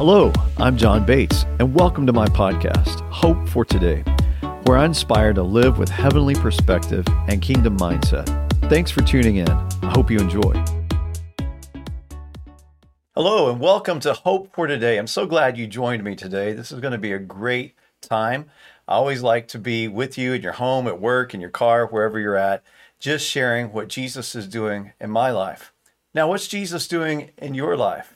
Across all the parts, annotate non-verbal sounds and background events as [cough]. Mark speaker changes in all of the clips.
Speaker 1: Hello, I'm John Bates, and welcome to my podcast, Hope for Today, where I inspire to live with heavenly perspective and kingdom mindset. Thanks for tuning in. I hope you enjoy. Hello, and welcome to Hope for Today. I'm so glad you joined me today. This is going to be a great time. I always like to be with you in your home, at work, in your car, wherever you're at, just sharing what Jesus is doing in my life. Now, what's Jesus doing in your life?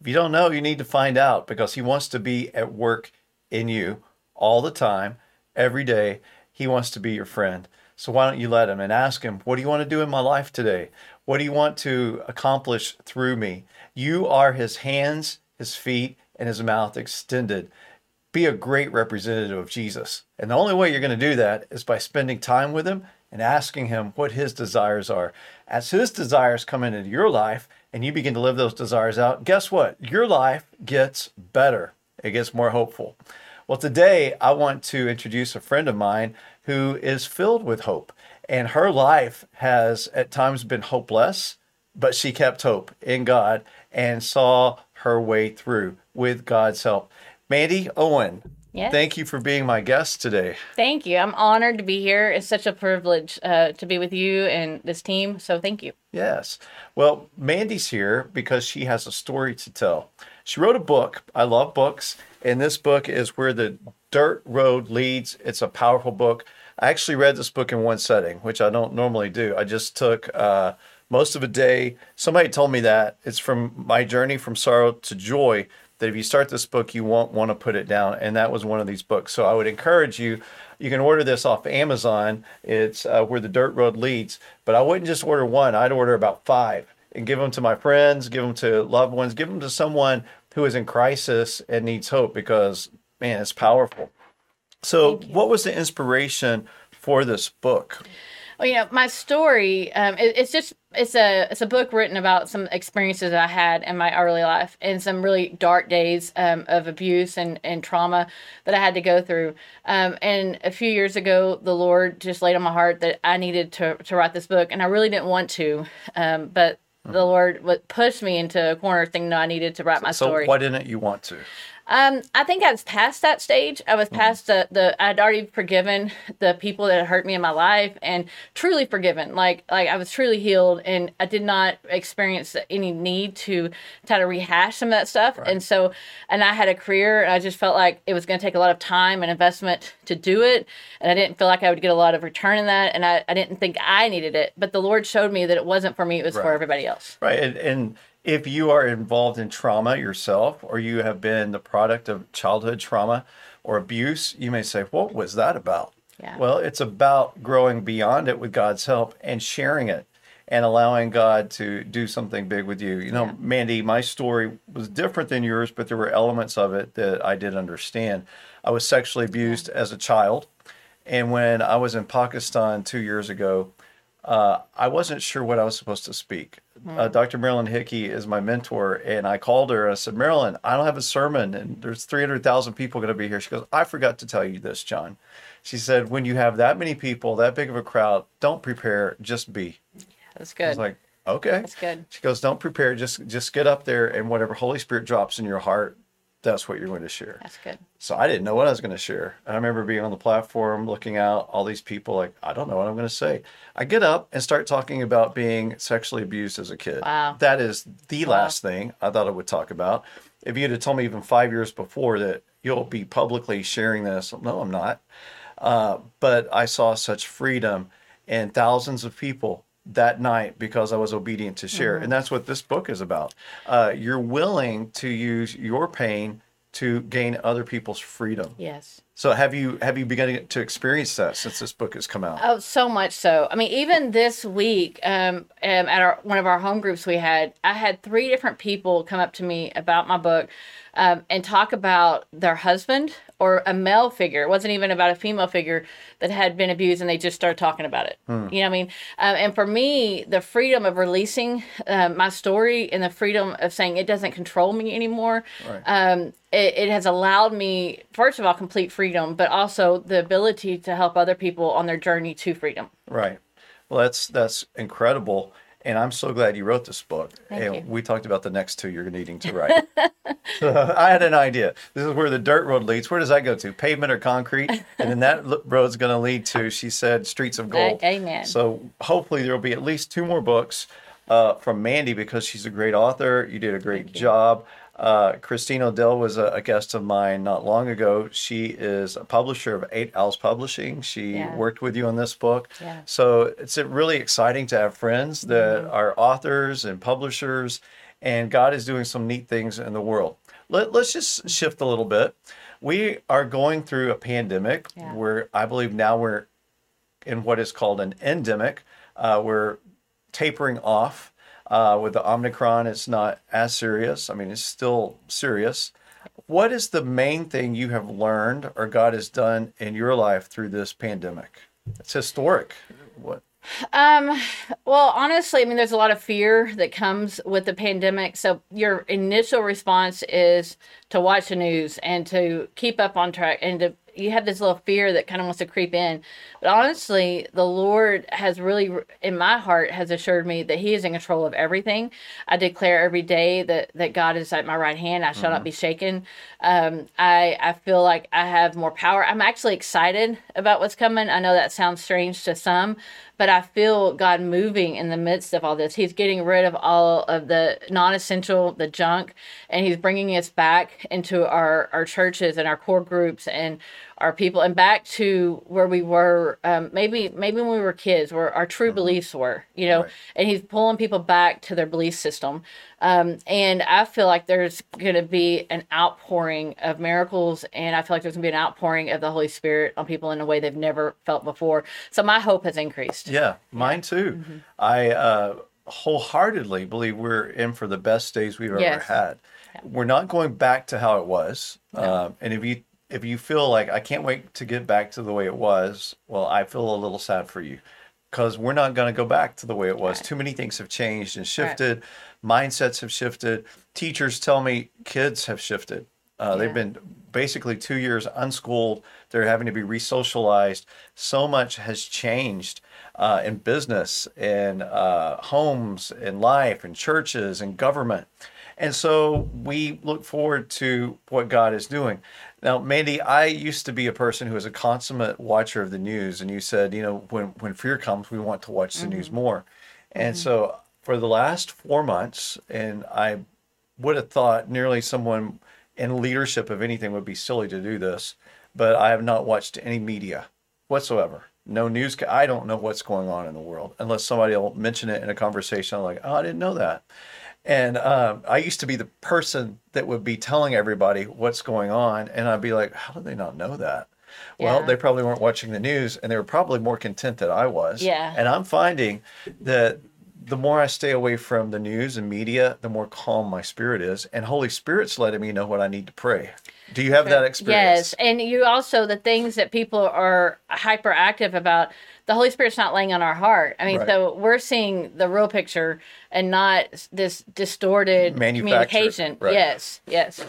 Speaker 1: If you don't know, you need to find out because he wants to be at work in you all the time, every day. He wants to be your friend. So why don't you let him and ask him, What do you want to do in my life today? What do you want to accomplish through me? You are his hands, his feet, and his mouth extended. Be a great representative of Jesus. And the only way you're going to do that is by spending time with him and asking him what his desires are. As his desires come into your life, and you begin to live those desires out, guess what? Your life gets better, it gets more hopeful. Well, today I want to introduce a friend of mine who is filled with hope. And her life has at times been hopeless, but she kept hope in God and saw her way through with God's help. Mandy Owen,
Speaker 2: Yes.
Speaker 1: thank you for being my guest today.
Speaker 2: Thank you. I'm honored to be here. It's such a privilege uh, to be with you and this team. So thank you.
Speaker 1: Yes. Well, Mandy's here because she has a story to tell. She wrote a book. I love books. And this book is Where the Dirt Road Leads. It's a powerful book. I actually read this book in one setting, which I don't normally do. I just took uh, most of a day. Somebody told me that it's from my journey from sorrow to joy. That if you start this book, you won't want to put it down. And that was one of these books. So I would encourage you. You can order this off Amazon. It's uh, Where the Dirt Road Leads. But I wouldn't just order one, I'd order about five and give them to my friends, give them to loved ones, give them to someone who is in crisis and needs hope because, man, it's powerful. So, what was the inspiration for this book?
Speaker 2: Well, you know, my story. Um, it, it's just it's a it's a book written about some experiences I had in my early life and some really dark days um, of abuse and, and trauma that I had to go through. Um, and a few years ago, the Lord just laid on my heart that I needed to to write this book, and I really didn't want to, um, but the Lord pushed me into a corner thinking that I needed to write my story.
Speaker 1: So, why didn't you want to?
Speaker 2: Um, I think I was past that stage. I was
Speaker 1: Mm-hmm.
Speaker 2: past the, the I'd already forgiven the people that had hurt me in my life and truly forgiven. Like like I was truly healed and I did not experience any need to try to rehash some of that stuff. And so and I had a career and I just felt like it was gonna take a lot of time and investment to do it. And I didn't feel like I would get a lot of return in that and I, I didn't think I needed it. But the Lord showed me that it wasn't for me, it was for everybody else.
Speaker 1: Right. And, and if you are involved in trauma yourself, or you have been the product of childhood trauma or abuse, you may say, What was that about?
Speaker 2: Yeah.
Speaker 1: Well, it's about growing beyond it with God's help and sharing it and allowing God to do something big with you. You know,
Speaker 2: Yeah.
Speaker 1: Mandy, my story was different than yours, but there were elements of it that I did understand. I was sexually abused as a child. And when I was in Pakistan two years ago, uh, I wasn't sure what I was supposed to speak. Uh, Dr. Marilyn Hickey is my mentor, and I called her and I said, Marilyn, I don't have a sermon, and there's 300,000 people going to be here. She goes, I forgot to tell you this, John. She said, when you have that many people, that big of a crowd, don't prepare, just be.
Speaker 2: That's good.
Speaker 1: I was like, okay.
Speaker 2: That's good.
Speaker 1: She goes, don't prepare, just just get up there, and whatever Holy Spirit drops in your heart, that's what you're going to share.
Speaker 2: That's good.
Speaker 1: So I didn't know what I was going to share. And I remember being on the platform, looking out, all these people, like, I don't know what I'm going to say. I get up and start talking about being sexually abused as a kid.
Speaker 2: Wow.
Speaker 1: That is the last thing I thought I would talk about. If you'd have told me even five years before that you'll be publicly sharing this, no, I'm not. Uh, but I saw such freedom and thousands of people that night because I was obedient to share. And that's what this book is about. Uh, you're willing to use your pain to gain other people's freedom.
Speaker 2: Yes.
Speaker 1: So have you have you begun to experience that since this book has come out?
Speaker 2: Oh, so much so. I mean, even this week, um, um, at our one of our home groups we had, I had three different people come up to me about my book, um, and talk about their husband or a male figure. It wasn't even about a female figure that had been abused, and they just started talking about it. You know what I mean? Um, and for me, the freedom of releasing uh, my story and the freedom of saying it doesn't control me anymore.
Speaker 1: Right.
Speaker 2: Um, it, it has allowed me, first of all, complete freedom, but also the ability to help other people on their journey to freedom.
Speaker 1: Right. Well, that's that's incredible. And I'm so glad you wrote this book.
Speaker 2: Thank
Speaker 1: and
Speaker 2: you.
Speaker 1: we talked about the next two you're needing to write. so [laughs] [laughs] I had an idea. This is where the dirt road leads. Where does that go to? Pavement or concrete? And then that road's going to lead to, she said, streets of gold.
Speaker 2: amen.
Speaker 1: So hopefully there will be at least two more books uh, from Mandy because she's a great author. You did a great job. Uh, Christine Odell was a, a guest of mine not long ago. She is a publisher of Eight Owls Publishing. She
Speaker 2: Yeah.
Speaker 1: worked with you on this book.
Speaker 2: Yeah.
Speaker 1: So it's really exciting to have friends that
Speaker 2: Mm-hmm.
Speaker 1: are authors and publishers, and God is doing some neat things in the world. Let, let's just shift a little bit. We are going through a pandemic
Speaker 2: Yeah.
Speaker 1: where I believe now we're in what is called an endemic. Uh, we're tapering off uh, with the Omicron. It's not as serious. I mean, it's still serious. What is the main thing you have learned or God has done in your life through this pandemic? It's historic. What?
Speaker 2: Um, well, honestly, I mean, there's a lot of fear that comes with the pandemic. So your initial response is to watch the news and to keep up on track and to you have this little fear that kind of wants to creep in. But honestly, the Lord has really, in my heart, has assured me that He is in control of everything. I declare every day that that God is at my right hand. I shall not be shaken. Um, I I feel like I have more power. I'm actually excited about what's coming. I know that sounds strange to some, but I feel God moving in the midst of all this. He's getting rid of all of the non-essential, the junk, and He's bringing us back into our our churches and our core groups and our people and back to where we were um, maybe maybe when we were kids where our true beliefs were you know
Speaker 1: Right.
Speaker 2: and he's pulling people back to their belief system um, and i feel like there's going to be an outpouring of miracles and i feel like there's going to be an outpouring of the holy spirit on people in a way they've never felt before so my hope has increased
Speaker 1: Yeah, mine too. I uh, wholeheartedly believe we're in for the best days we've ever
Speaker 2: Yes.
Speaker 1: had. We're not going back to how it was. Um, and if you if you feel like I can't wait to get back to the way it was, well, I feel a little sad for you because we're not going to go back to the way it was. Too many things have changed and shifted. Mindsets have shifted. Teachers tell me kids have shifted. Uh, They've been basically two years unschooled. They're having to be re-socialized. So much has changed uh, in business, in uh, homes, in life, in churches, in government. And so we look forward to what God is doing. Now, Mandy, I used to be a person who was a consummate watcher of the news, and you said, you know, when when fear comes, we want to watch the news mm-hmm. more. And mm-hmm. so for the last four months, and I would have thought nearly someone in leadership of anything would be silly to do this, but I have not watched any media whatsoever. No news. I don't know what's going on in the world unless somebody will mention it in a conversation. I'm like, oh, I didn't know that. And um, I used to be the person that would be telling everybody what's going on, and I'd be like, how do they not know that? Well, they probably weren't watching the news, and they were probably more content than I was.
Speaker 2: Yeah.
Speaker 1: And I'm finding that the more I stay away from the news and media, the more calm my spirit is, and Holy Spirit's letting me know what I need to pray. Do you have that experience?
Speaker 2: Yes, and you also the things that people are hyperactive about. The Holy Spirit's not laying on our heart. I mean,
Speaker 1: Right.
Speaker 2: so we're seeing the real picture and not this distorted communication.
Speaker 1: right.
Speaker 2: Yes, yes,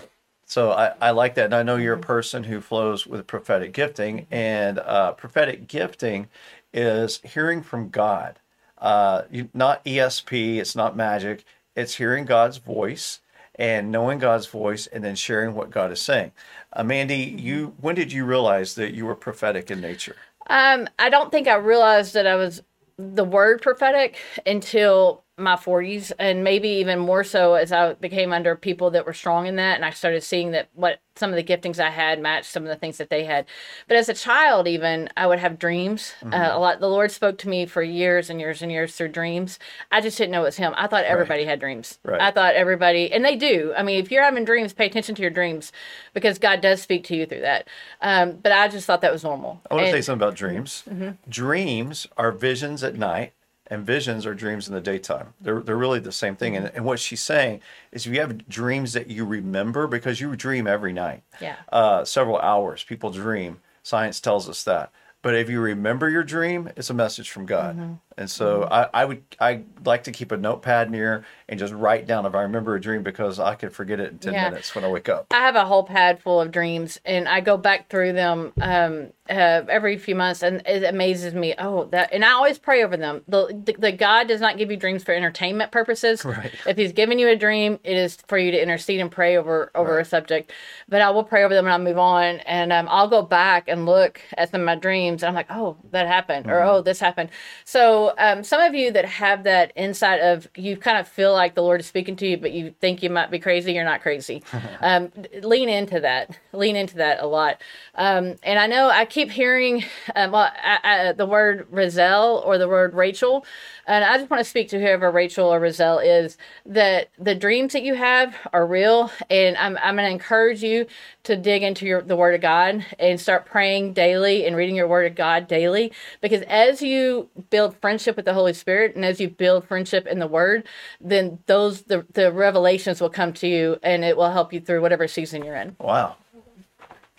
Speaker 1: So I, I like that. And I know you're
Speaker 2: Mm-hmm.
Speaker 1: a person who flows with prophetic gifting, and uh, prophetic gifting is hearing from God. Uh, you, not ESP, it's not magic, it's hearing God's voice and knowing God's voice and then sharing what God is saying. Uh, Mandy,
Speaker 2: Mm-hmm.
Speaker 1: you when did you realize that you were prophetic in nature?
Speaker 2: Um, I don't think I realized that I was the word prophetic until my 40s, and maybe even more so as I became under people that were strong in that, and I started seeing that what some of the giftings I had matched some of the things that they had. But as a child, even I would have dreams. Uh, a lot. The Lord spoke to me for years and years and years through dreams. I just didn't know it was Him. I thought everybody had dreams.
Speaker 1: Right.
Speaker 2: I thought everybody, and they do. I mean, if you're having dreams, pay attention to your dreams because God does speak to you through that. Um, but I just thought that was normal.
Speaker 1: I want to say something about dreams. Dreams are visions at night, and visions are dreams in the daytime. They're, they're really the same thing. And, and what she's saying is if you have dreams that you remember, because you dream every night,
Speaker 2: Yeah.
Speaker 1: uh, several hours, people dream. Science tells us that. But if you remember your dream, it's a message from God. And so I, I would I like to keep a notepad near and just write down if I remember a dream because I could forget it in ten
Speaker 2: Yeah.
Speaker 1: minutes when I wake up.
Speaker 2: I have a whole pad full of dreams, and I go back through them um, uh, every few months, and it amazes me. Oh, that! And I always pray over them. The, the the God does not give you dreams for entertainment purposes. [laughs]
Speaker 1: Right.
Speaker 2: If He's giving you a dream, it is for you to intercede and pray over over a subject. But I will pray over them, and I'll move on, and um, I'll go back and look at some of my dreams, and I'm like, oh, that happened, or oh, this happened. So um, some of you that have that insight of you kind of feel like the Lord is speaking to you, but you think you might be crazy. You're not crazy. [laughs] um, lean into that. Lean into that a lot. Um, and I know I keep hearing um, well, I, I, the word Rizal or the word Rachel, and I just want to speak to whoever Rachel or Rizal is that the dreams that you have are real, and I'm I'm going to encourage you to dig into your the Word of God and start praying daily and reading your Word of God daily, because as you build friendship with the Holy Spirit and as you build friendship in the Word, then those the the revelations will come to you, and it will help you through whatever season you're in.
Speaker 1: Wow.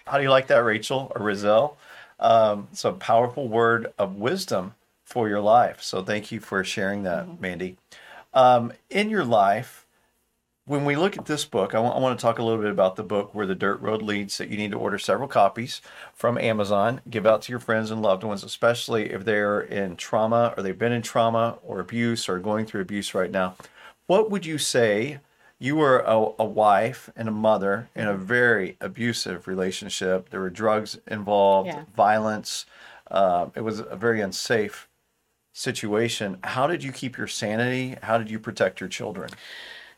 Speaker 1: How do you like that, Rachel or Rizal? Um, it's a powerful word of wisdom for your life. So thank you for sharing that, Mandy. Um, in your life, when we look at this book, I want, want to talk a little bit about the book Where the Dirt Road Leads that you need to order several copies from Amazon, give out to your friends and loved ones, especially if they're in trauma or they've been in trauma or abuse or going through abuse right now. What would you say? You were a, a wife and a mother in a very abusive relationship. There were drugs involved,
Speaker 2: Yeah.
Speaker 1: violence. Uh, it was a very unsafe situation. How did you keep your sanity? How did you protect your children?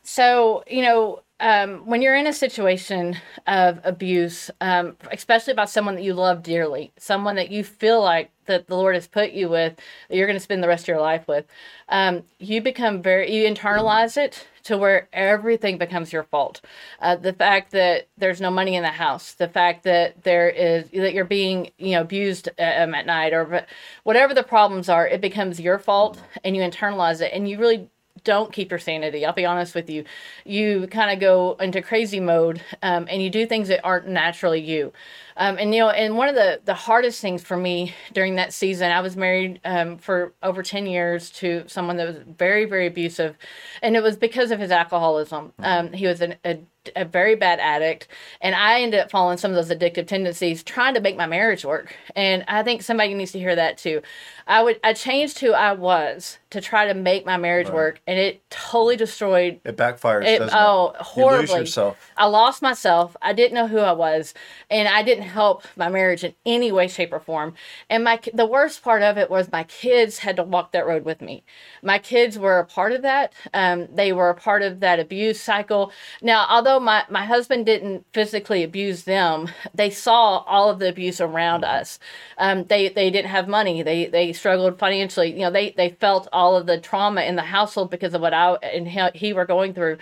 Speaker 2: So, you know, um, when you're in a situation of abuse, um, especially about someone that you love dearly, someone that you feel like that the Lord has put you with, that you're going to spend the rest of your life with, um, you become very, you internalize it to where everything becomes your fault. Uh, the fact that there's no money in the house, the fact that there is, that you're being, you know, abused um, at night or whatever the problems are, it becomes your fault and you internalize it and you really don't keep your sanity. I'll be honest with you. You kind of go into crazy mode um, and you do things that aren't naturally you. Um, and you know, and one of the the hardest things for me during that season, I was married um, for over ten years to someone that was very, very abusive, and it was because of his alcoholism. Um, he was an, a a very bad addict and i ended up following some of those addictive tendencies trying to make my marriage work and i think somebody needs to hear that too i would i changed who i was to try to make my marriage work and it totally destroyed
Speaker 1: It backfires,
Speaker 2: it, oh
Speaker 1: it?
Speaker 2: horribly.
Speaker 1: You yourself.
Speaker 2: i lost myself. I didn't know who i was and i didn't help my marriage in any way shape or form. And my the worst part of it was my kids had to walk that road with me. My kids were a part of that. Um, they were a part of that abuse cycle. Now although my, my husband didn't physically abuse them they saw all of the abuse around us. Um, they they didn't have money. They they struggled financially. You know they they felt all of the trauma in the household because of what i and he, he were going through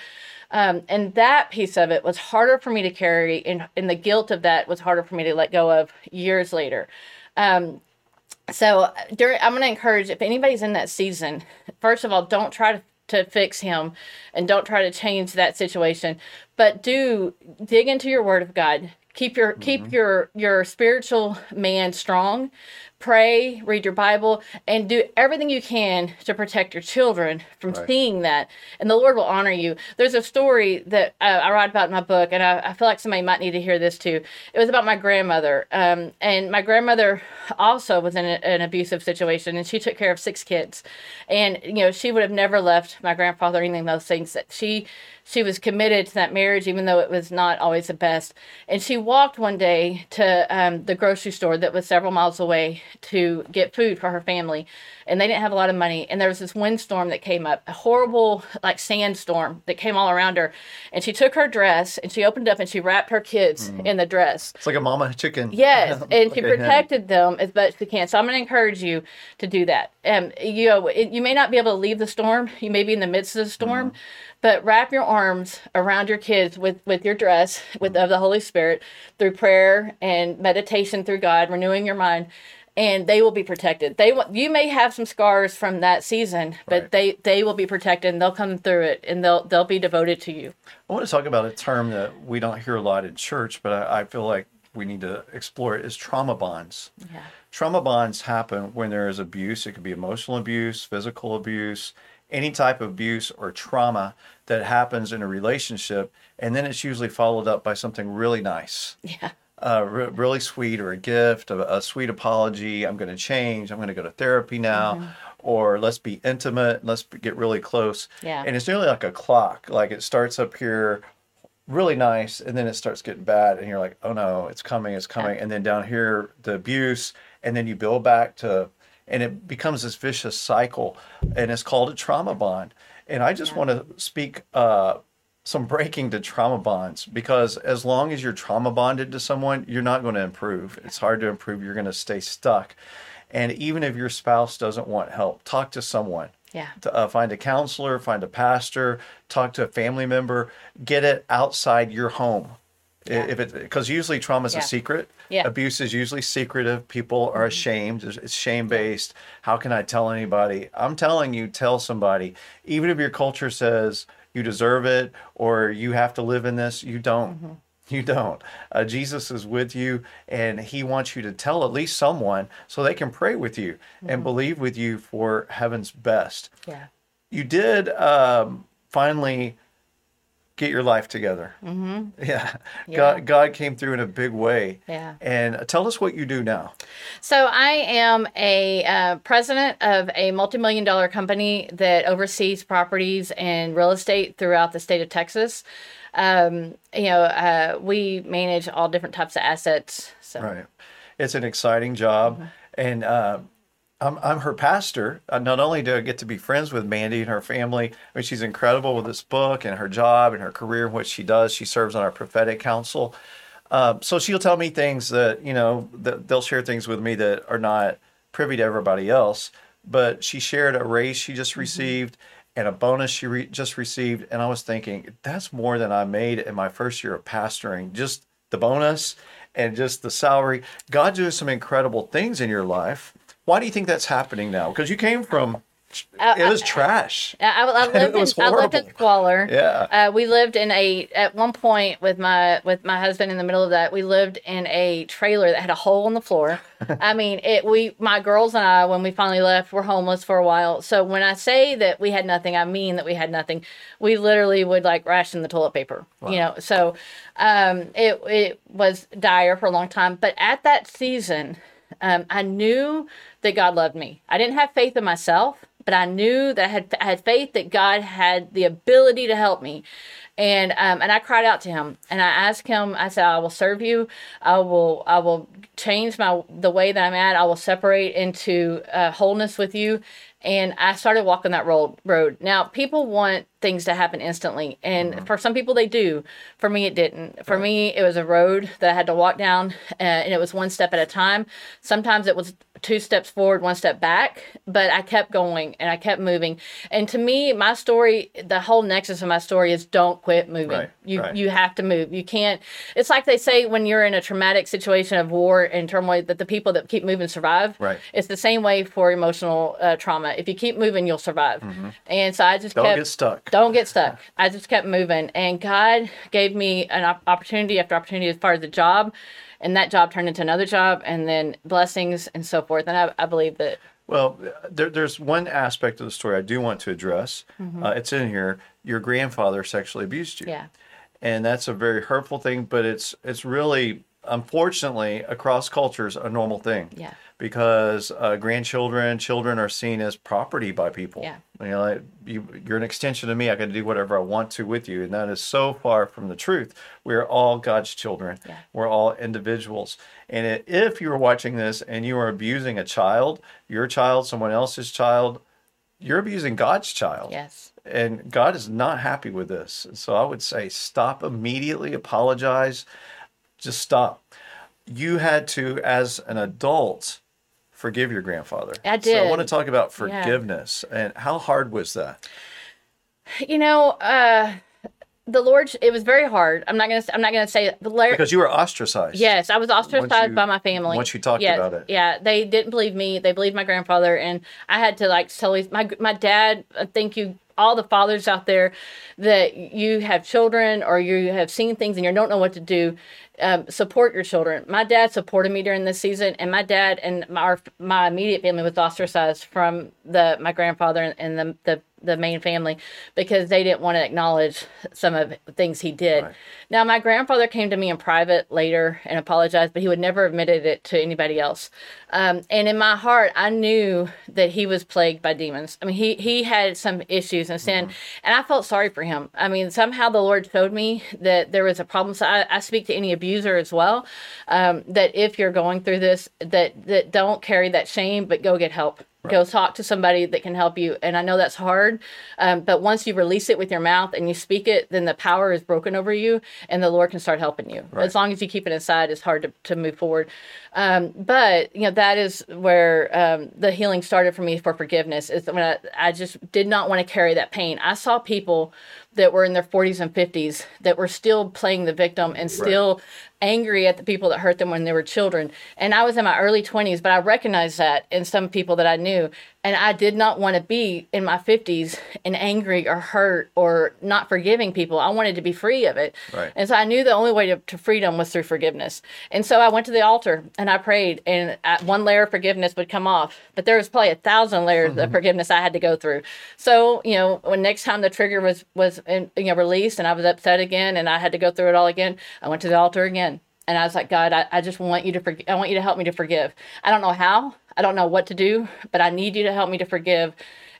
Speaker 2: um, and that piece of it was harder for me to carry and, and the guilt of that was harder for me to let go of years later um, so during, I'm going to encourage if anybody's in that season, first of all, don't try to to fix him and don't try to change that situation, but do dig into your word of God. Keep your keep your your spiritual man strong. Pray, read your Bible, and do everything you can to protect your children from
Speaker 1: Right.
Speaker 2: seeing that. And the Lord will honor you. There's a story that uh, I write about in my book, and I, I feel like somebody might need to hear this too. It was about my grandmother. Um, and my grandmother also was in a, an abusive situation, and she took care of six kids. And, you know, she would have never left my grandfather or anything of those things. That she she was committed to that marriage, even though it was not always the best. And she walked one day to um, the grocery store that was several miles away to get food for her family. And they didn't have a lot of money. And there was this windstorm that came up, a horrible, like sandstorm that came all around her. And she took her dress and she opened up and she wrapped her kids in the dress.
Speaker 1: It's like a mama chicken.
Speaker 2: Yes, [laughs] and she protected them as best she can. So I'm going to encourage you to do that. Um, you know, it, you may not be able to leave the storm. You may be in the midst of the storm,
Speaker 1: Mm-hmm.
Speaker 2: But wrap your arms around your kids with with your dress with of the Holy Spirit through prayer and meditation through God, renewing your mind. And they will be protected. They you may have some scars from that season, but
Speaker 1: Right.
Speaker 2: they they will be protected. and They'll come through it, and they'll they'll be devoted to you.
Speaker 1: I want to talk about a term that we don't hear a lot in church, but I, I feel like we need to explore it is trauma bonds.
Speaker 2: Yeah.
Speaker 1: Trauma bonds happen when there is abuse. It could be emotional abuse, physical abuse, any type of abuse or trauma that happens in a relationship. And then it's usually followed up by something really nice,
Speaker 2: Yeah.
Speaker 1: uh, re- really sweet, or a gift, a, a sweet apology. I'm going to change. I'm going to go to therapy now. Or let's be intimate. Let's be- get really close.
Speaker 2: Yeah.
Speaker 1: And it's nearly like a clock. Like it starts up here really nice and then it starts getting bad and you're like oh no it's coming it's coming and then down here the abuse and then you build back to and it becomes this vicious cycle and it's called a trauma bond. And i just want to speak uh, some breaking to trauma bonds because as long as you're trauma bonded to someone you're not going to improve. It's hard to improve. You're going to stay stuck. And even if your spouse doesn't want help talk to someone.
Speaker 2: Yeah.
Speaker 1: to, uh, find a counselor, find a pastor, talk to a family member, get it outside your home.
Speaker 2: Yeah.
Speaker 1: If it because usually trauma is
Speaker 2: Yeah.
Speaker 1: a secret.
Speaker 2: Yeah.
Speaker 1: Abuse is usually secretive. People are ashamed. It's, shame based. How can I tell anybody? I'm telling you, tell somebody. Even if your culture says you deserve it or you have to live in this, you don't. You don't. Uh, Jesus is with you, and He wants you to tell at least someone so they can pray with you and believe with you for heaven's best.
Speaker 2: Yeah.
Speaker 1: You did um, finally get your life together. Mm-hmm. Yeah.
Speaker 2: Yeah.
Speaker 1: God, God came through in a big way.
Speaker 2: Yeah.
Speaker 1: And tell us what you do now.
Speaker 2: So I am a uh, president of a multi-million dollar company that oversees properties and real estate throughout the state of Texas. Um, you know, uh, we manage all different types of assets. So
Speaker 1: Right. It's an exciting job.
Speaker 2: Mm-hmm.
Speaker 1: And uh, I'm, I'm her pastor. Uh, not only do I get to be friends with Mandy and her family, I mean, she's incredible with this book and her job and her career and what she does. She serves on our prophetic council. Uh, so she'll tell me things that, you know, that they'll share things with me that are not privy to everybody else. But she shared a raise she just received and a bonus she re- just received. And I was thinking, that's more than I made in my first year of pastoring. Just the bonus and just the salary. God doing some incredible things in your life. Why do you think that's happening now? Because you came from,
Speaker 2: Uh,
Speaker 1: it was trash.
Speaker 2: I, [laughs] I lived in, I lived in squalor.
Speaker 1: Yeah.
Speaker 2: Uh, we lived in a at one point with my with my husband in the middle of that. We lived in a trailer that had a hole in the floor. [laughs] I mean, it. We my girls and I when we finally left were homeless for a while. So when I say that we had nothing, I mean that we had nothing. We literally would like ration the toilet paper. You know, so um, it it was dire for a long time. But at that season, um, I knew that God loved me. I didn't have faith in myself, but I knew that I had, I had faith that God had the ability to help me. And um, and I cried out to him and I asked him, I said, I will serve you. I will I will change my the way that I'm at. I will separate into uh, wholeness with you. And I started walking that road road. Now people want things to happen instantly. And for some people they do. For me it didn't. For me it was a road that I had to walk down uh, and it was one step at a time. Sometimes it was two steps forward, one step back, but I kept going and I kept moving. And to me, my story, the whole nexus of my story is don't quit moving.
Speaker 1: Right,
Speaker 2: you
Speaker 1: right.
Speaker 2: you have to move. You can't. It's like they say when you're in a traumatic situation of war and turmoil that the people that keep moving survive.
Speaker 1: Right.
Speaker 2: It's the same way for emotional uh, trauma. If you keep moving, you'll survive. And so I just
Speaker 1: Mm-hmm. Don't
Speaker 2: kept
Speaker 1: get stuck.
Speaker 2: don't get stuck. [laughs] I just kept moving, and God gave me an op- opportunity after opportunity as far as the job, and that job turned into another job, and then blessings and so forth. And I, I believe that
Speaker 1: Well, there, there's one aspect of the story I do want to address. Uh, it's in here. Your grandfather sexually abused you.
Speaker 2: yeah,
Speaker 1: and that's a very hurtful thing but it's it's really unfortunately across cultures a normal thing.
Speaker 2: Yeah.
Speaker 1: because uh, grandchildren children are seen as property by people.
Speaker 2: Yeah.
Speaker 1: you know like, you, you're an extension of me. I can do whatever i want to with you. And that is so far from the truth. We're all god's children.
Speaker 2: Yeah.
Speaker 1: we're all individuals. And i- if you're watching this and you are abusing a child your child someone else's child you're abusing god's child.
Speaker 2: Yes,
Speaker 1: and God is not happy with this. So I would say stop immediately, apologize, just stop. You had to, as an adult, forgive your grandfather.
Speaker 2: I
Speaker 1: So I want to talk about
Speaker 2: Yeah.
Speaker 1: forgiveness and how hard was that?
Speaker 2: you know, uh, the Lord, it was very hard. I'm not gonna. I'm not gonna say the Larry.
Speaker 1: Because you were ostracized.
Speaker 2: Yes, I was ostracized
Speaker 1: you-
Speaker 2: by my family.
Speaker 1: once you talked
Speaker 2: Yeah,
Speaker 1: about it.
Speaker 2: Yeah, they didn't believe me. They believed my grandfather, and I had to like tell his- my my dad. Thank you all the fathers out there that you have children or you have seen things and you don't know what to do. Um, support your children. My dad supported me during this season, and my dad and my our, my immediate family was ostracized from the my grandfather and the the the main family because they didn't want to acknowledge some of the things he did.
Speaker 1: Right.
Speaker 2: Now, my grandfather came to me in private later and apologized, but he would never admitted it to anybody else. Um, and in my heart, I knew that he was plagued by demons. I mean, he he had some issues and sin, and I felt sorry for him. I mean, somehow the Lord showed me that there was a problem. So I, I speak to any abuser as well. Um, that if you're going through this, that that don't carry that shame, but go get help. Go talk to somebody that can help you. And I know that's hard, um, but once you release it with your mouth and you speak it, then the power is broken over you, and the Lord can start helping you.
Speaker 1: Right.
Speaker 2: As long as you keep it inside, it's hard to, to move forward. Um, but you know that is where um, the healing started for me for forgiveness. Is when I, I just did not want to carry that pain. I saw people that were in their 40s and 50s that were still playing the victim and still angry at the people that hurt them when they were children. And I was in my early 20s, but I recognized that in some people that I knew. And I did not want to be in my 50s and angry or hurt or not forgiving people. I wanted to be free of it.
Speaker 1: Right.
Speaker 2: And so I knew the only way to, to freedom was through forgiveness. And so I went to the altar and I prayed, and I, one layer of forgiveness would come off. But there was probably a thousand layers of mm-hmm. forgiveness I had to go through. So, you know, when next time the trigger was, was in, you know, released and I was upset again and I had to go through it all again, I went to the altar again. And I was like, God, I, I just want you to forgive. I want you to help me to forgive. I don't know how. I don't know what to do, but I need you to help me to forgive.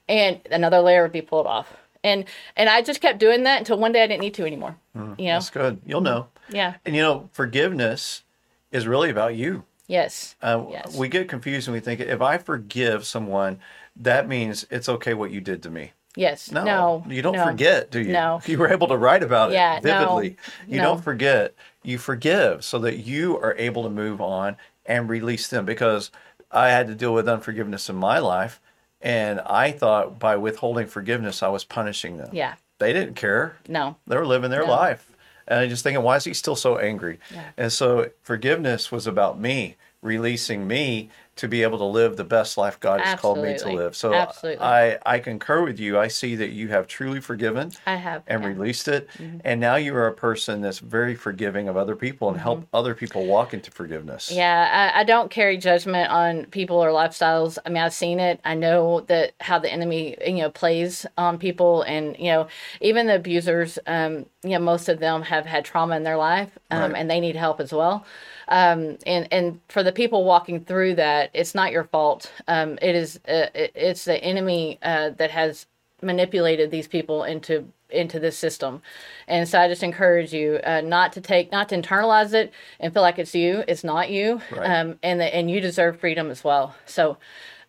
Speaker 2: And another layer would be pulled off. And and I just kept doing that until one day I didn't need to anymore. you know?
Speaker 1: That's good. You'll know.
Speaker 2: Yeah.
Speaker 1: And you know, forgiveness is really about you.
Speaker 2: Yes.
Speaker 1: Uh,
Speaker 2: Yes.
Speaker 1: We get confused and we think if I forgive someone, that means it's okay what you did to me.
Speaker 2: Yes.
Speaker 1: No,
Speaker 2: No.
Speaker 1: you don't
Speaker 2: no.
Speaker 1: forget, do you?
Speaker 2: No.
Speaker 1: You were able to write about it
Speaker 2: Yeah, no,
Speaker 1: vividly. You
Speaker 2: no.
Speaker 1: don't forget. You forgive so that you are able to move on and release them because I had to deal with unforgiveness in my life. And I thought by withholding forgiveness, I was punishing them.
Speaker 2: Yeah.
Speaker 1: They didn't care.
Speaker 2: No.
Speaker 1: They were living their
Speaker 2: No.
Speaker 1: life. And I just thinking, why is he still so angry? Yeah. And so forgiveness was about me, releasing me to be able to live the best life God has called me to live. So
Speaker 2: Absolutely.
Speaker 1: I, I concur with you. I see that you have truly forgiven
Speaker 2: I have.
Speaker 1: and
Speaker 2: yeah. Mm-hmm.
Speaker 1: released it. And now you are a person that's very forgiving of other people and help other people walk into forgiveness.
Speaker 2: Mm-hmm. Yeah, I, I don't carry judgment on people or lifestyles. I mean, I've seen it. I know that how the enemy, you know, plays on people, and you know, even the abusers. Um, you know, most of them have had trauma in their life, um,
Speaker 1: Right.
Speaker 2: and they need help as well. Um, and and for the people walking through that, it's not your fault. Um, it is. Uh, it, it's the enemy uh, that has manipulated these people into into this system and so i just encourage you uh, not to take not to internalize it and feel like it's you it's not you
Speaker 1: Right.
Speaker 2: um, and the, and you deserve freedom as well so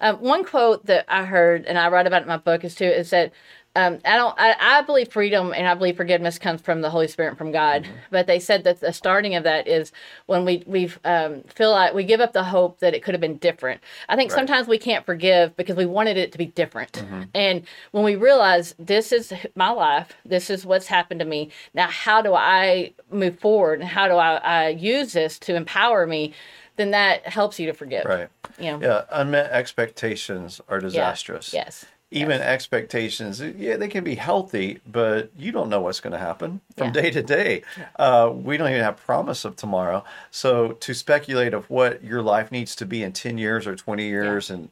Speaker 2: um, one quote that i heard and i write about in my book is too is that um, I don't. I, I believe freedom and I believe forgiveness comes from the Holy Spirit, from God. But they said that the starting of that is when we we um, feel like we give up the hope that it could have been different. I think
Speaker 1: Right.
Speaker 2: sometimes we can't forgive because we wanted it to be different. And when we realize this is my life, this is what's happened to me. Now, how do I move forward, and how do I, I use this to empower me? Then that helps you to forgive.
Speaker 1: Right.
Speaker 2: You know.
Speaker 1: Yeah. Unmet expectations are
Speaker 2: Yeah.
Speaker 1: disastrous.
Speaker 2: Yes.
Speaker 1: Even expectations, yeah, they can be healthy, but you don't know what's going to happen from
Speaker 2: Yeah.
Speaker 1: day to day. Uh, we don't even have promise of tomorrow. So to speculate of what your life needs to be in 10 years or 20 years, and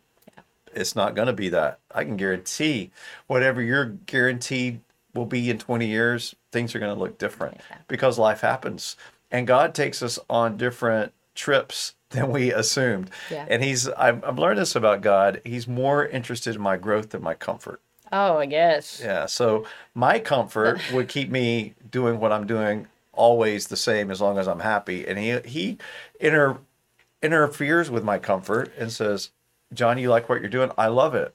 Speaker 1: it's not going to be that. I can guarantee whatever you're guaranteed will be in 20 years, things are going to look different because life happens. And God takes us on different trips than we assumed.
Speaker 2: Yeah.
Speaker 1: And he's I've, I've learned this about God. He's more interested in my growth than my comfort.
Speaker 2: Oh, I guess.
Speaker 1: Yeah. So my comfort [laughs] would keep me doing what I'm doing always the same as long as I'm happy. And he he inter interferes with my comfort and says, John, you like what you're doing? I love it.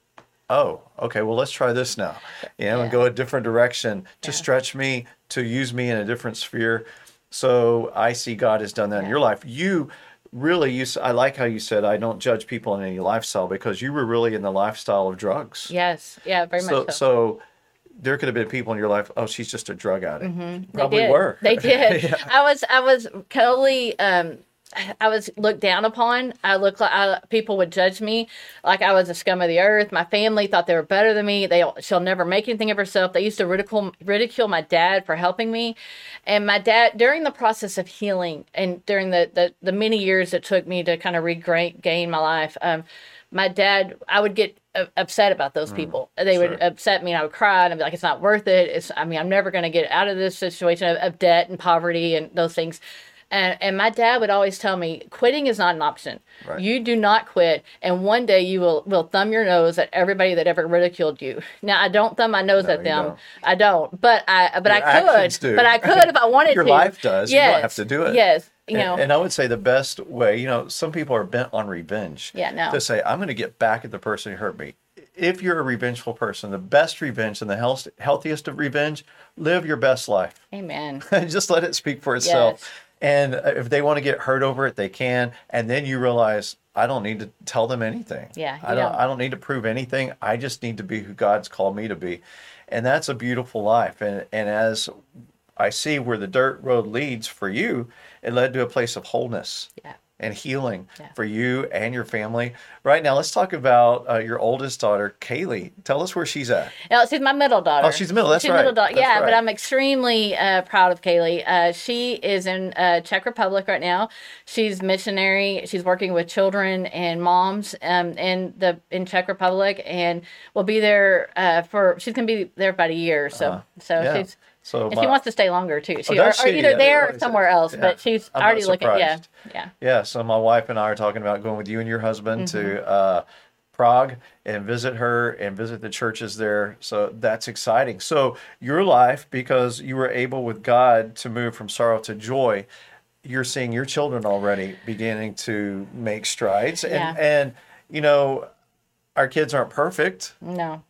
Speaker 1: Oh, okay. Well, let's try this now. You know, and
Speaker 2: Yeah.
Speaker 1: go a different direction to
Speaker 2: Yeah.
Speaker 1: stretch me, to use me in a different sphere. So I see God has done that in your life. You really, you. i like how you said I don't judge people in any lifestyle because you were really in the lifestyle of drugs
Speaker 2: Yes. Yeah. Very
Speaker 1: so,
Speaker 2: much so.
Speaker 1: so there could have been people in your life. Oh, she's just a drug addict.
Speaker 2: They
Speaker 1: Probably
Speaker 2: did.
Speaker 1: were.
Speaker 2: They [laughs] did.
Speaker 1: Yeah.
Speaker 2: I was I was totally um I was looked down upon. I looked like I, people would judge me like I was a scum of the earth. My family thought they were better than me. They she'll never make anything of herself. They used to ridicule ridicule my dad for helping me, and my dad during the process of healing and during the the, the many years it took me to kind of regain my life. Um, my dad, I would get uh, upset about those people. They would
Speaker 1: Mm, sure.
Speaker 2: upset me and I would cry and I'd be like, it's not worth it. It's, I mean, I'm never going to get out of this situation of, of debt and poverty and those things. And, and my dad would always tell me, quitting is not an option.
Speaker 1: Right.
Speaker 2: You do not quit, and one day you will will thumb your nose at everybody that ever ridiculed you. Now I don't thumb my nose
Speaker 1: No,
Speaker 2: at them.
Speaker 1: don't.
Speaker 2: I don't, but I but
Speaker 1: Your
Speaker 2: I could.
Speaker 1: do.
Speaker 2: But I could if I wanted
Speaker 1: Your
Speaker 2: to.
Speaker 1: Your life does. You don't have to do it.
Speaker 2: Yes. You
Speaker 1: And-
Speaker 2: know.
Speaker 1: and, I would say the best way, you know, some people are bent on revenge.
Speaker 2: Yeah, no.
Speaker 1: To say, I'm going to get back at the person who hurt me. If you're a revengeful person, the best revenge and the health, healthiest of revenge, live your best life.
Speaker 2: Amen. [laughs]
Speaker 1: just let it speak for itself.
Speaker 2: Yes.
Speaker 1: And uh, if they want to get hurt over it, they can. And then you realize I don't need to tell them anything.
Speaker 2: Yeah,
Speaker 1: I don't.
Speaker 2: don't.
Speaker 1: I don't need to prove anything. I just need to be who God's called me to be, and that's a beautiful life. And and as I see where the dirt road leads for you, it led to a place of wholeness
Speaker 2: Yeah.
Speaker 1: And healing
Speaker 2: Yeah.
Speaker 1: for you and your family. Right now, let's talk about uh, your oldest daughter, Kaylee. Tell us where she's at.
Speaker 2: No, she's my middle daughter.
Speaker 1: Oh, she's the middle. That's
Speaker 2: she's
Speaker 1: right.
Speaker 2: Middle daughter.
Speaker 1: That's
Speaker 2: yeah,
Speaker 1: right.
Speaker 2: but I'm extremely uh, proud of Kaylee. Uh, she is in uh, Czech Republic right now. She's missionary. She's working with children and moms um, in the in Czech Republic, and will be there uh, for. She's gonna be there about a year. So
Speaker 1: Uh-huh.
Speaker 2: so
Speaker 1: Yeah.
Speaker 2: she's.
Speaker 1: So
Speaker 2: And
Speaker 1: my-
Speaker 2: she wants to stay longer too. She,
Speaker 1: Oh,
Speaker 2: or,
Speaker 1: does
Speaker 2: or either
Speaker 1: Yeah,
Speaker 2: there or somewhere else,
Speaker 1: Yeah.
Speaker 2: but she's
Speaker 1: I'm
Speaker 2: already looking. Yeah, yeah.
Speaker 1: Yeah, so my wife and I are talking about going with you and your husband to
Speaker 2: Mm-hmm.
Speaker 1: uh, Prague and visit her and visit the churches there. So that's exciting. So your life, because you were able with God to move from sorrow to joy, you're seeing your children already beginning to make strides. And
Speaker 2: Yeah.
Speaker 1: and you know, our kids aren't perfect
Speaker 2: No.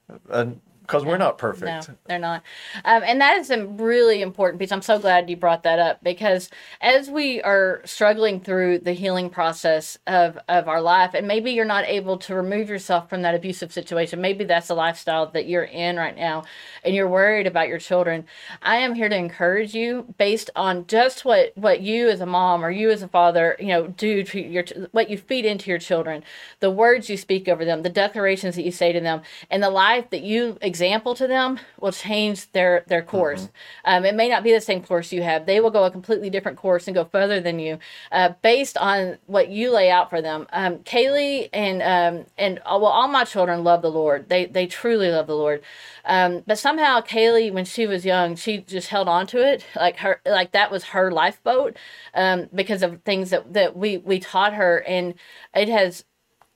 Speaker 1: Because we're not perfect.
Speaker 2: No, they're not. Um, and that is a really important piece. I'm so glad you brought that up because as we are struggling through the healing process of, of our life, and maybe you're not able to remove yourself from that abusive situation, maybe that's the lifestyle that you're in right now, and you're worried about your children. I am here to encourage you based on just what, what you as a mom or you as a father, you know, do to your, what you feed into your children, the words you speak over them, the declarations that you say to them, and the life that you example to them will change their their course. Um, it may not be the same course you have; they will go a completely different course and go further than you, uh, based on what you lay out for them. Um, Kaylee and um, and uh, well, all my children love the Lord. They they truly love the Lord. Um, but somehow Kaylee, when she was young, she just held on to it like her like that was her lifeboat um, because of things that that we we taught her, and it has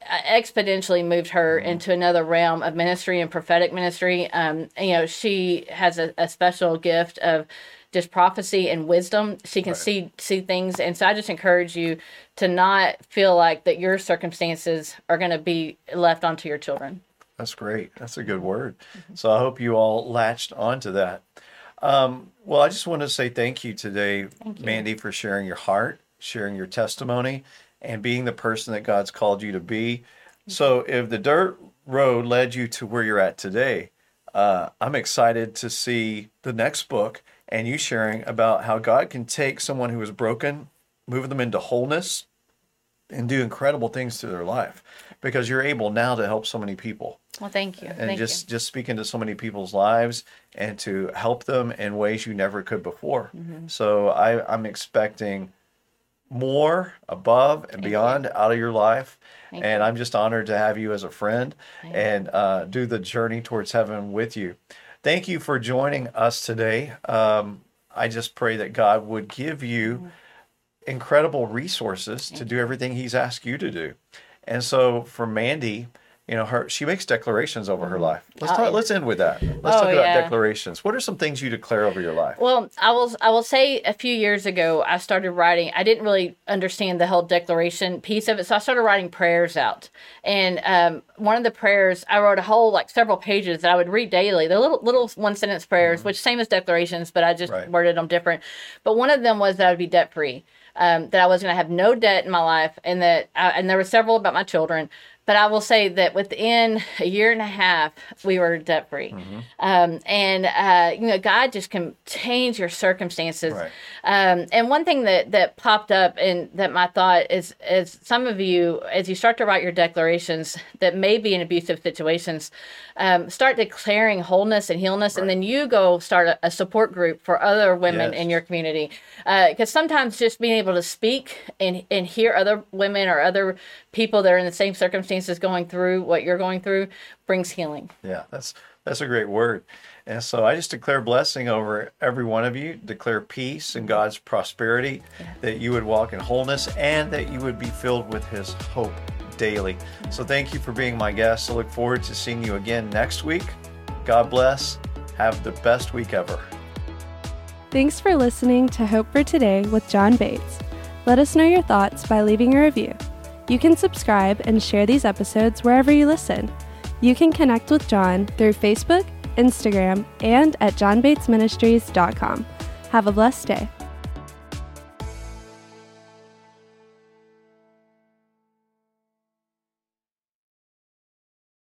Speaker 2: exponentially moved her into another realm of ministry and prophetic ministry. Um, you know, she has a, a special gift of just prophecy and wisdom. She can
Speaker 1: Right.
Speaker 2: see see things, and so I just encourage you to not feel like that your circumstances are going to be left onto your children.
Speaker 1: That's great. That's a good word. So I hope you all latched onto that. Um, well, I just want to say thank you today,
Speaker 2: Thank you.
Speaker 1: Mandy, for sharing your heart, sharing your testimony, and being the person that God's called you to be. So if the dirt road led you to where you're at today, uh, I'm excited to see the next book and you sharing about how God can take someone who is broken, move them into wholeness, and do incredible things to their life because you're able now to help so many people
Speaker 2: Well, thank you.
Speaker 1: and
Speaker 2: thank
Speaker 1: just
Speaker 2: you.
Speaker 1: just speak into so many people's lives and to help them in ways you never could before.
Speaker 2: Mm-hmm.
Speaker 1: So I, I'm expecting more above and beyond out of your life.
Speaker 2: Thank
Speaker 1: and I'm just honored to have you as a friend
Speaker 2: Thank
Speaker 1: and uh, do the journey towards heaven with you. Thank you for joining us today. Um, I just pray that God would give you
Speaker 2: Mm-hmm.
Speaker 1: incredible resources to do everything He's asked you to do. And so for Mandy, you know, her she makes declarations over her life. Let's
Speaker 2: Oh,
Speaker 1: talk, let's end with that. Let's
Speaker 2: Oh,
Speaker 1: talk about
Speaker 2: yeah.
Speaker 1: declarations. What are some things you declare over your life?
Speaker 2: Well, I will. I will say a few years ago, I started writing. I didn't really understand the whole declaration piece of it, so I started writing prayers out. And um, one of the prayers, I wrote a whole like several pages that I would read daily. They're little little one sentence prayers, which same as declarations, but I just
Speaker 1: Right.
Speaker 2: worded them different. But one of them was that I would be debt free. Um, that I was going to have no debt in my life, and that I, and there were several about my children. But I will say that within a year and a half, we were debt free. Mm-hmm. Um, and, uh, you know, God just can change your circumstances. Right. Um, and one thing that, that popped up and that my thought is, is some of you, as you start to write your declarations that may be in abusive situations, um, start declaring wholeness and healness, right. and then you go start a, a support group for other women yes. in your community. Because uh, sometimes just being able to speak and, and hear other women or other people that are in the same circumstances going through what you're going through brings healing.
Speaker 1: Yeah, that's that's a great word. And so I just declare blessing over every one of you, declare peace and God's prosperity, yeah. that you would walk in wholeness and that you would be filled with his hope daily. So thank you for being my guest. I look forward to seeing you again next week. God bless. Have the best week ever.
Speaker 3: Thanks for listening to Hope for Today with John Bates. Let us know your thoughts by leaving a review. You can subscribe and share these episodes wherever you listen. You can connect with John through Facebook, Instagram, and at johnbatesministries.com. Have a blessed day.